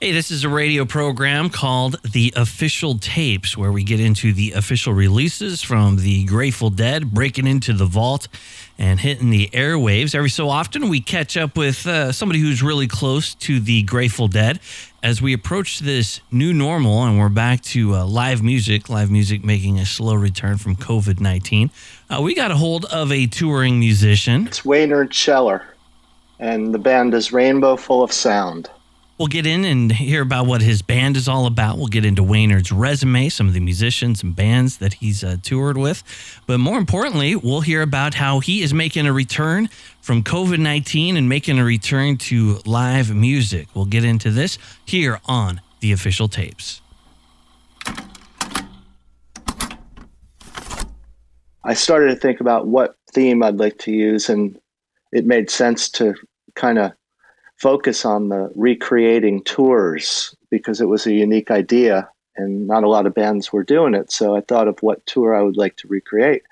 Hey, this is a radio program called The Official Tapes, where we get into the official releases from the Grateful Dead, breaking into the vault and hitting the airwaves. Every so often, we catch up with uh, somebody who's really close to the Grateful Dead as we approach this new normal and we're back to uh, live music, live music making a slow return from COVID 19. Uh, we got a hold of a touring musician. It's Wayner Scheller, and the band is Rainbow Full of Sound. We'll get in and hear about what his band is all about. We'll get into Waynard's resume, some of the musicians and bands that he's uh, toured with. But more importantly, we'll hear about how he is making a return from COVID 19 and making a return to live music. We'll get into this here on the official tapes. I started to think about what theme I'd like to use, and it made sense to kind of focus on the recreating tours because it was a unique idea and not a lot of bands were doing it. So I thought of what tour I would like to recreate.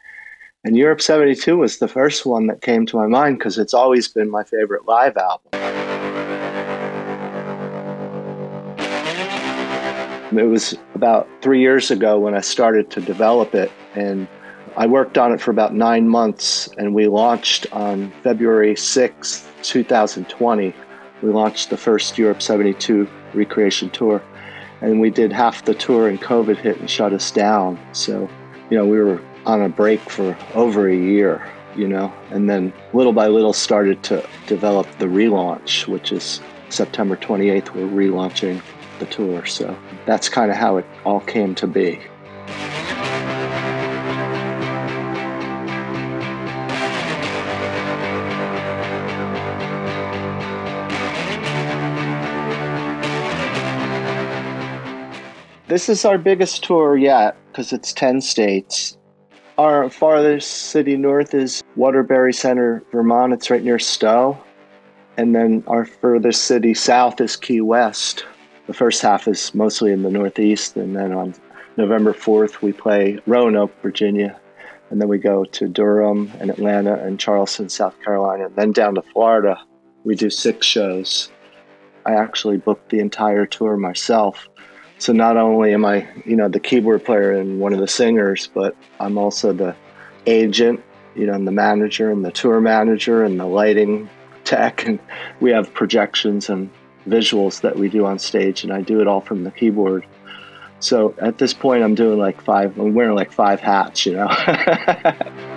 And Europe 72 was the first one that came to my mind because it's always been my favorite live album. It was about three years ago when I started to develop it, and I worked on it for about nine months, and we launched on February 6th, 2020 we launched the first Europe 72 recreation tour. And we did half the tour and COVID hit and shut us down. So, you know, we were on a break for over a year, you know, and then little by little started to develop the relaunch, which is September 28th. We're relaunching the tour. So that's kind of how it all came to be. This is our biggest tour yet because it's 10 states. Our farthest city north is Waterbury Center, Vermont. It's right near Stowe. And then our furthest city south is Key West. The first half is mostly in the Northeast. And then on November 4th, we play Roanoke, Virginia. And then we go to Durham and Atlanta and Charleston, South Carolina. And then down to Florida. We do six shows. I actually booked the entire tour myself so not only am I, you know, the keyboard player and one of the singers, but I'm also the agent, you know, and the manager and the tour manager and the lighting tech. And we have projections and visuals that we do on stage, and I do it all from the keyboard. So at this point, I'm doing like five, I'm wearing like five hats, you know.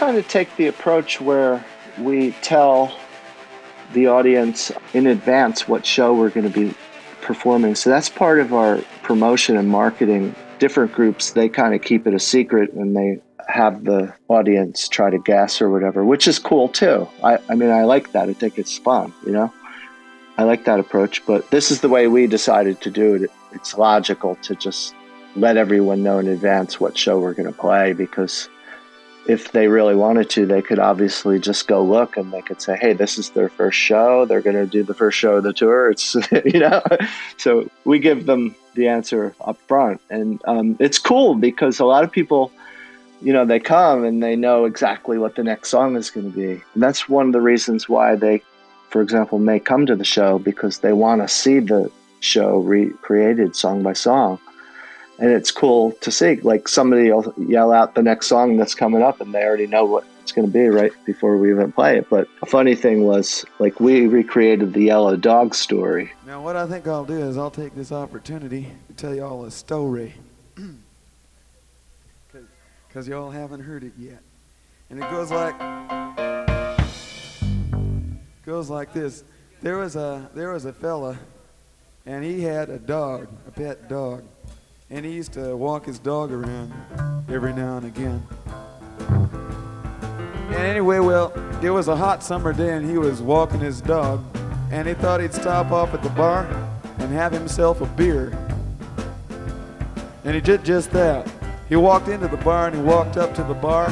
kind of take the approach where we tell the audience in advance what show we're going to be performing. So that's part of our promotion and marketing. Different groups, they kind of keep it a secret and they have the audience try to guess or whatever, which is cool too. I, I mean, I like that. I think it's fun, you know? I like that approach, but this is the way we decided to do it. It's logical to just let everyone know in advance what show we're going to play because if they really wanted to, they could obviously just go look and they could say, "Hey, this is their first show. They're going to do the first show of the tour." It's you know, so we give them the answer up front, and um, it's cool because a lot of people, you know, they come and they know exactly what the next song is going to be. And that's one of the reasons why they, for example, may come to the show because they want to see the show recreated song by song and it's cool to see. Like somebody will yell out the next song that's coming up, and they already know what it's going to be right before we even play it. But a funny thing was, like, we recreated the Yellow Dog story. Now, what I think I'll do is I'll take this opportunity to tell you all a story, because y'all haven't heard it yet, and it goes like goes like this. There was a there was a fella, and he had a dog, a pet dog and he used to walk his dog around every now and again. And anyway, well, it was a hot summer day, and he was walking his dog, and he thought he'd stop off at the bar and have himself a beer. And he did just that. He walked into the bar and he walked up to the bar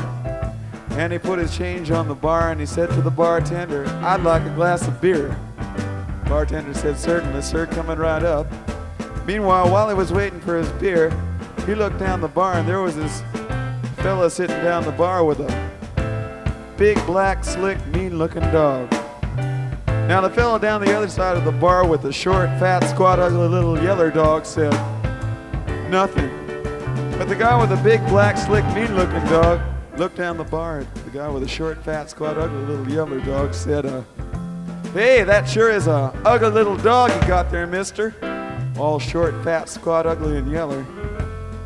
and he put his change on the bar and he said to the bartender, I'd like a glass of beer. Bartender said, Certainly, sir, coming right up. Meanwhile, while he was waiting for his beer, he looked down the bar and there was this fella sitting down the bar with a big, black, slick, mean looking dog. Now, the fella down the other side of the bar with the short, fat, squat, ugly little yeller dog said, Nothing. But the guy with the big, black, slick, mean looking dog looked down the bar at the guy with the short, fat, squat, ugly little yeller dog, said, uh, Hey, that sure is a ugly little dog you got there, mister. All short, fat, squat, ugly, and yeller.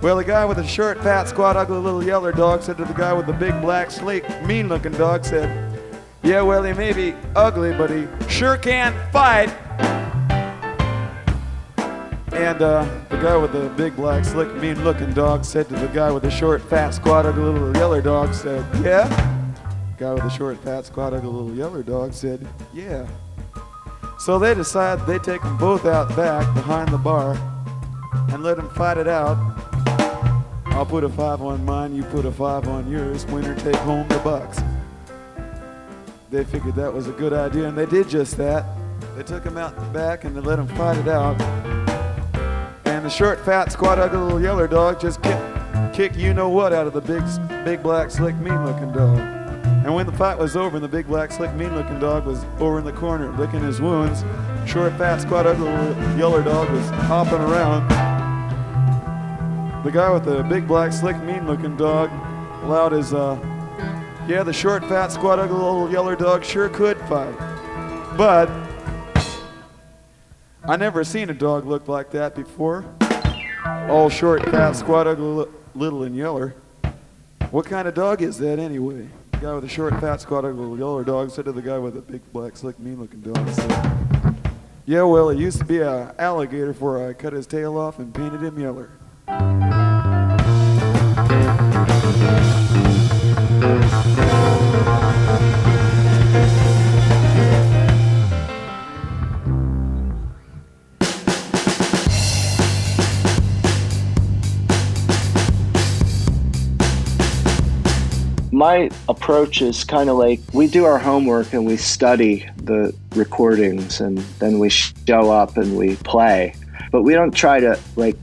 Well, the guy with the short, fat, squat, ugly little yeller dog said to the guy with the big, black, sleek, mean looking dog, said, yeah, well, he may be ugly, but he sure can fight. And uh, the guy with the big, black, slick, mean looking dog said to the guy with the short, fat, squat, ugly little yeller dog, said, Yeah? The guy with the short, fat, squat, ugly little yeller dog said, Yeah. So they decide they take them both out back behind the bar and let them fight it out. I'll put a five on mine, you put a five on yours. Winner take home the bucks they figured that was a good idea, and they did just that. They took them out the back and they let them fight it out. And the short, fat, squat, ugly little yeller dog just kicked, kick you know what out of the big, big black, slick, mean-looking dog. And when the fight was over and the big black, slick, mean-looking dog was over in the corner licking his wounds, short, fat, squat, ugly little yeller dog was hopping around. The guy with the big black, slick, mean-looking dog allowed his uh, yeah, the short, fat, squat, ugly little yeller dog sure could fight. But I never seen a dog look like that before. All short, fat, squat, ugly, little, and yeller. What kind of dog is that anyway? The guy with the short, fat, squat, ugly, little yeller dog said to the guy with the big, black, slick, mean-looking dog. Said, yeah, well, it used to be an alligator before I cut his tail off and painted him yeller. My approach is kind of like we do our homework and we study the recordings and then we show up and we play. But we don't try to like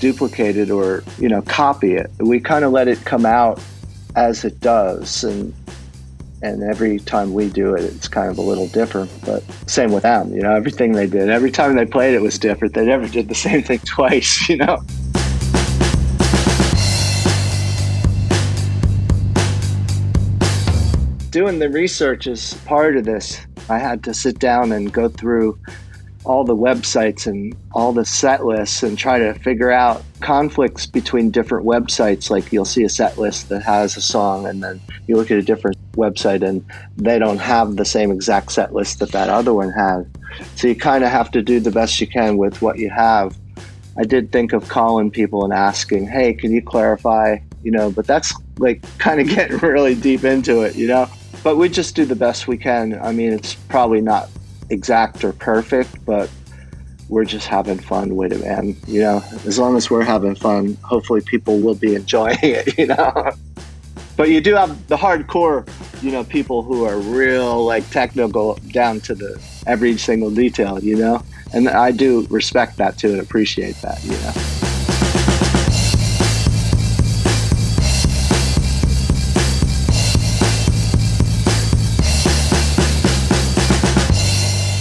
duplicate it or you know copy it. We kind of let it come out as it does and and every time we do it it's kind of a little different but same with them you know everything they did. Every time they played it was different. They never did the same thing twice you know doing the research is part of this. I had to sit down and go through all the websites and all the set lists and try to figure out conflicts between different websites. Like you'll see a set list that has a song, and then you look at a different website and they don't have the same exact set list that that other one had. So you kind of have to do the best you can with what you have. I did think of calling people and asking, hey, can you clarify? You know, but that's like kind of getting really deep into it, you know? But we just do the best we can. I mean, it's probably not exact or perfect, but we're just having fun with it, man. You know, as long as we're having fun, hopefully people will be enjoying it, you know. but you do have the hardcore, you know, people who are real like technical down to the every single detail, you know. And I do respect that too and appreciate that, you know.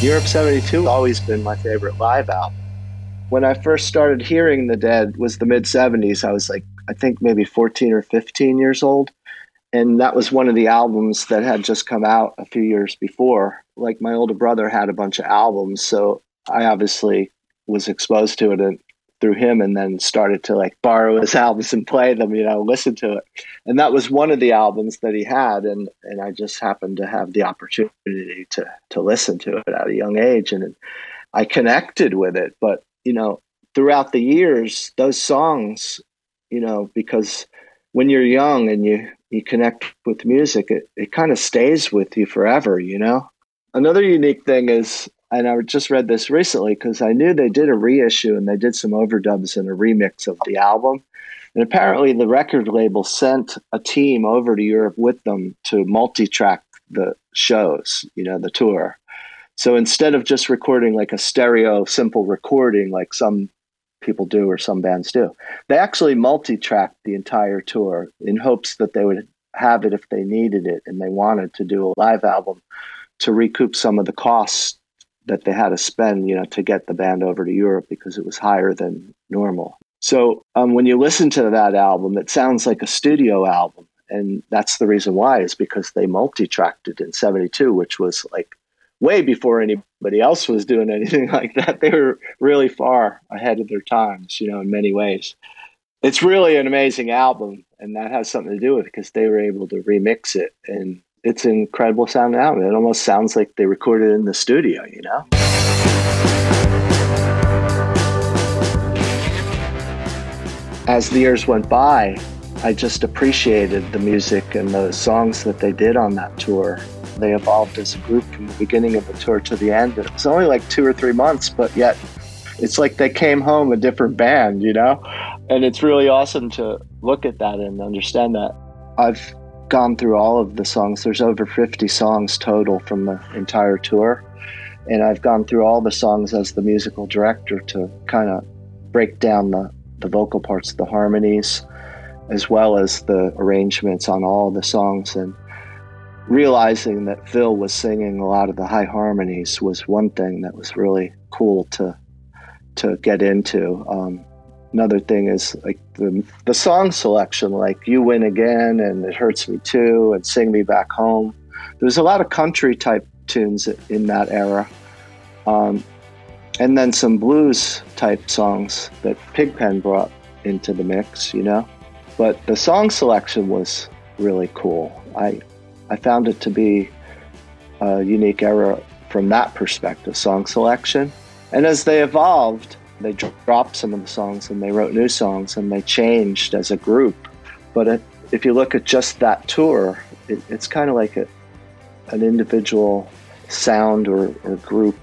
Europe 72 always been my favorite live album. When I first started hearing The Dead was the mid 70s. I was like, I think maybe 14 or 15 years old. And that was one of the albums that had just come out a few years before. Like my older brother had a bunch of albums. So I obviously was exposed to it and through him and then started to like borrow his albums and play them, you know, listen to it. And that was one of the albums that he had and and I just happened to have the opportunity to to listen to it at a young age and I connected with it, but you know, throughout the years those songs, you know, because when you're young and you you connect with music, it, it kind of stays with you forever, you know. Another unique thing is and I just read this recently because I knew they did a reissue and they did some overdubs and a remix of the album. And apparently, the record label sent a team over to Europe with them to multi track the shows, you know, the tour. So instead of just recording like a stereo simple recording, like some people do or some bands do. They actually multi-tracked the entire tour in hopes that they would have it if they needed it and they wanted to do a live album to recoup some of the costs that they had to spend, you know, to get the band over to Europe because it was higher than normal. So um, when you listen to that album, it sounds like a studio album, and that's the reason why is because they multi-tracked it in '72, which was like way before anybody else was doing anything like that. They were really far ahead of their times, you know, in many ways. It's really an amazing album, and that has something to do with it because they were able to remix it, and it's an incredible sound album. It almost sounds like they recorded in the studio, you know. As the years went by, I just appreciated the music and the songs that they did on that tour they evolved as a group from the beginning of the tour to the end. It was only like two or three months, but yet it's like they came home a different band, you know? And it's really awesome to look at that and understand that. I've gone through all of the songs. There's over 50 songs total from the entire tour. And I've gone through all the songs as the musical director to kind of break down the, the vocal parts, the harmonies, as well as the arrangements on all the songs. And realizing that Phil was singing a lot of the high harmonies was one thing that was really cool to to get into. Um, another thing is like the the song selection, like "You Win Again" and "It Hurts Me Too" and "Sing Me Back Home." There's a lot of country type tunes in that era, um, and then some blues type songs that Pigpen brought into the mix. You know, but the song selection was really cool. I I found it to be a unique era from that perspective, song selection. And as they evolved, they dropped some of the songs and they wrote new songs and they changed as a group. But it, if you look at just that tour, it, it's kind of like a, an individual sound or, or group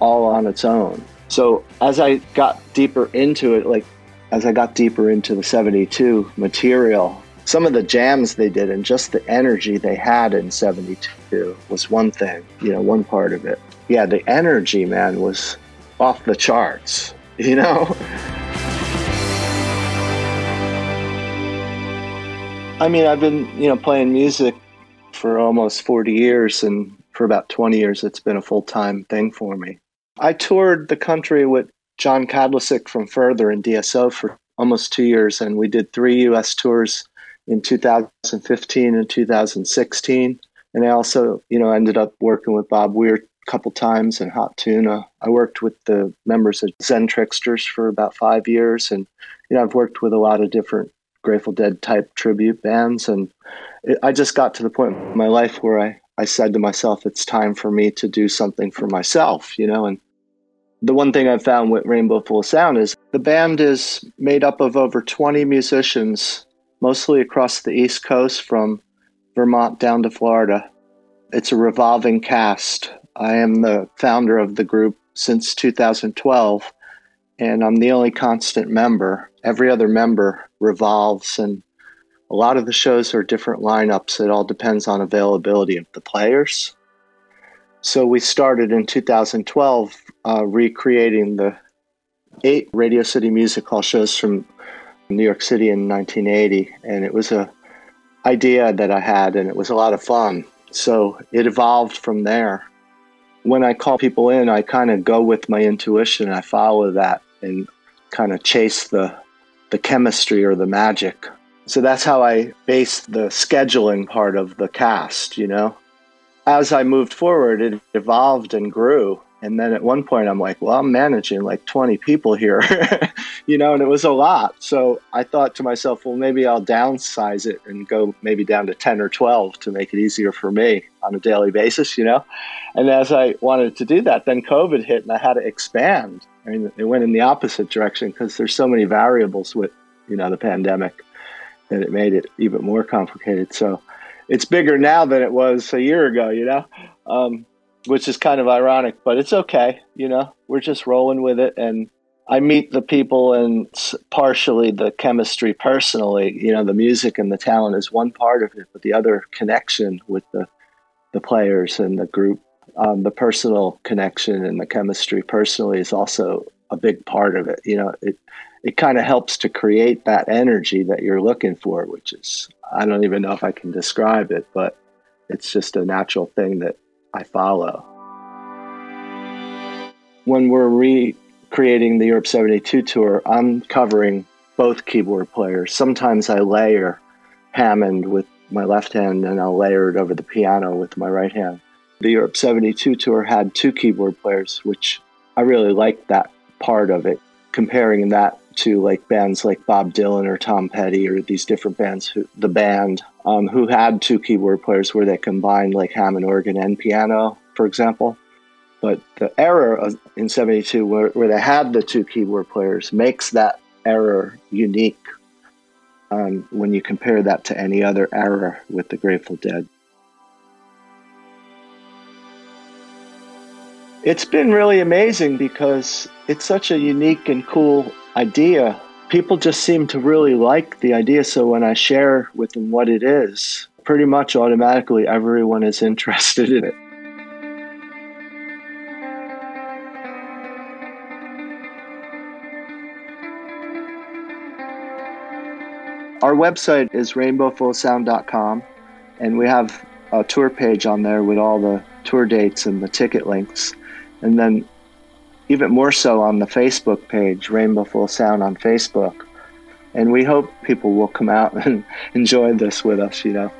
all on its own. So as I got deeper into it, like as I got deeper into the 72 material, some of the jams they did and just the energy they had in 72 was one thing, you know, one part of it. Yeah, the energy, man, was off the charts, you know? I mean, I've been, you know, playing music for almost 40 years, and for about 20 years, it's been a full time thing for me. I toured the country with John Kadlecik from Further and DSO for almost two years, and we did three U.S. tours in 2015 and 2016. And I also, you know, ended up working with Bob Weir couple times in Hot Tuna. I worked with the members of Zen Tricksters for about five years. And, you know, I've worked with a lot of different Grateful Dead type tribute bands. And it, I just got to the point in my life where I, I said to myself, it's time for me to do something for myself, you know, and the one thing I've found with Rainbow Full of Sound is the band is made up of over 20 musicians mostly across the East Coast from Vermont down to Florida. It's a revolving cast. I am the founder of the group since 2012, and I'm the only constant member. Every other member revolves, and a lot of the shows are different lineups. It all depends on availability of the players. So we started in 2012 uh, recreating the eight Radio City Music Hall shows from New York City in 1980, and it was a idea that I had, and it was a lot of fun. So it evolved from there. When I call people in, I kind of go with my intuition. I follow that and kind of chase the the chemistry or the magic. So that's how I base the scheduling part of the cast. You know, as I moved forward, it evolved and grew. And then at one point, I'm like, well, I'm managing like 20 people here, you know, and it was a lot. So I thought to myself, well, maybe I'll downsize it and go maybe down to 10 or 12 to make it easier for me on a daily basis, you know. And as I wanted to do that, then COVID hit and I had to expand. I mean, it went in the opposite direction because there's so many variables with, you know, the pandemic that it made it even more complicated. So it's bigger now than it was a year ago, you know. Um, which is kind of ironic, but it's okay. You know, we're just rolling with it. And I meet the people and partially the chemistry personally. You know, the music and the talent is one part of it, but the other connection with the, the players and the group, um, the personal connection and the chemistry personally is also a big part of it. You know, it it kind of helps to create that energy that you're looking for, which is I don't even know if I can describe it, but it's just a natural thing that I follow. When we're recreating the Europe 72 tour, I'm covering both keyboard players. Sometimes I layer Hammond with my left hand and I'll layer it over the piano with my right hand. The Europe 72 tour had two keyboard players, which I really liked that part of it, comparing that to like bands like Bob Dylan or Tom Petty or these different bands, who, the band um, who had two keyboard players where they combined like Hammond organ and piano, for example. But the era in 72 where, where they had the two keyboard players makes that error unique um, when you compare that to any other era with the Grateful Dead. It's been really amazing because it's such a unique and cool idea. People just seem to really like the idea. So when I share with them what it is, pretty much automatically everyone is interested in it. Our website is rainbowfullsound.com, and we have a tour page on there with all the tour dates and the ticket links. And then, even more so, on the Facebook page, Rainbow Full Sound on Facebook. And we hope people will come out and enjoy this with us, you know.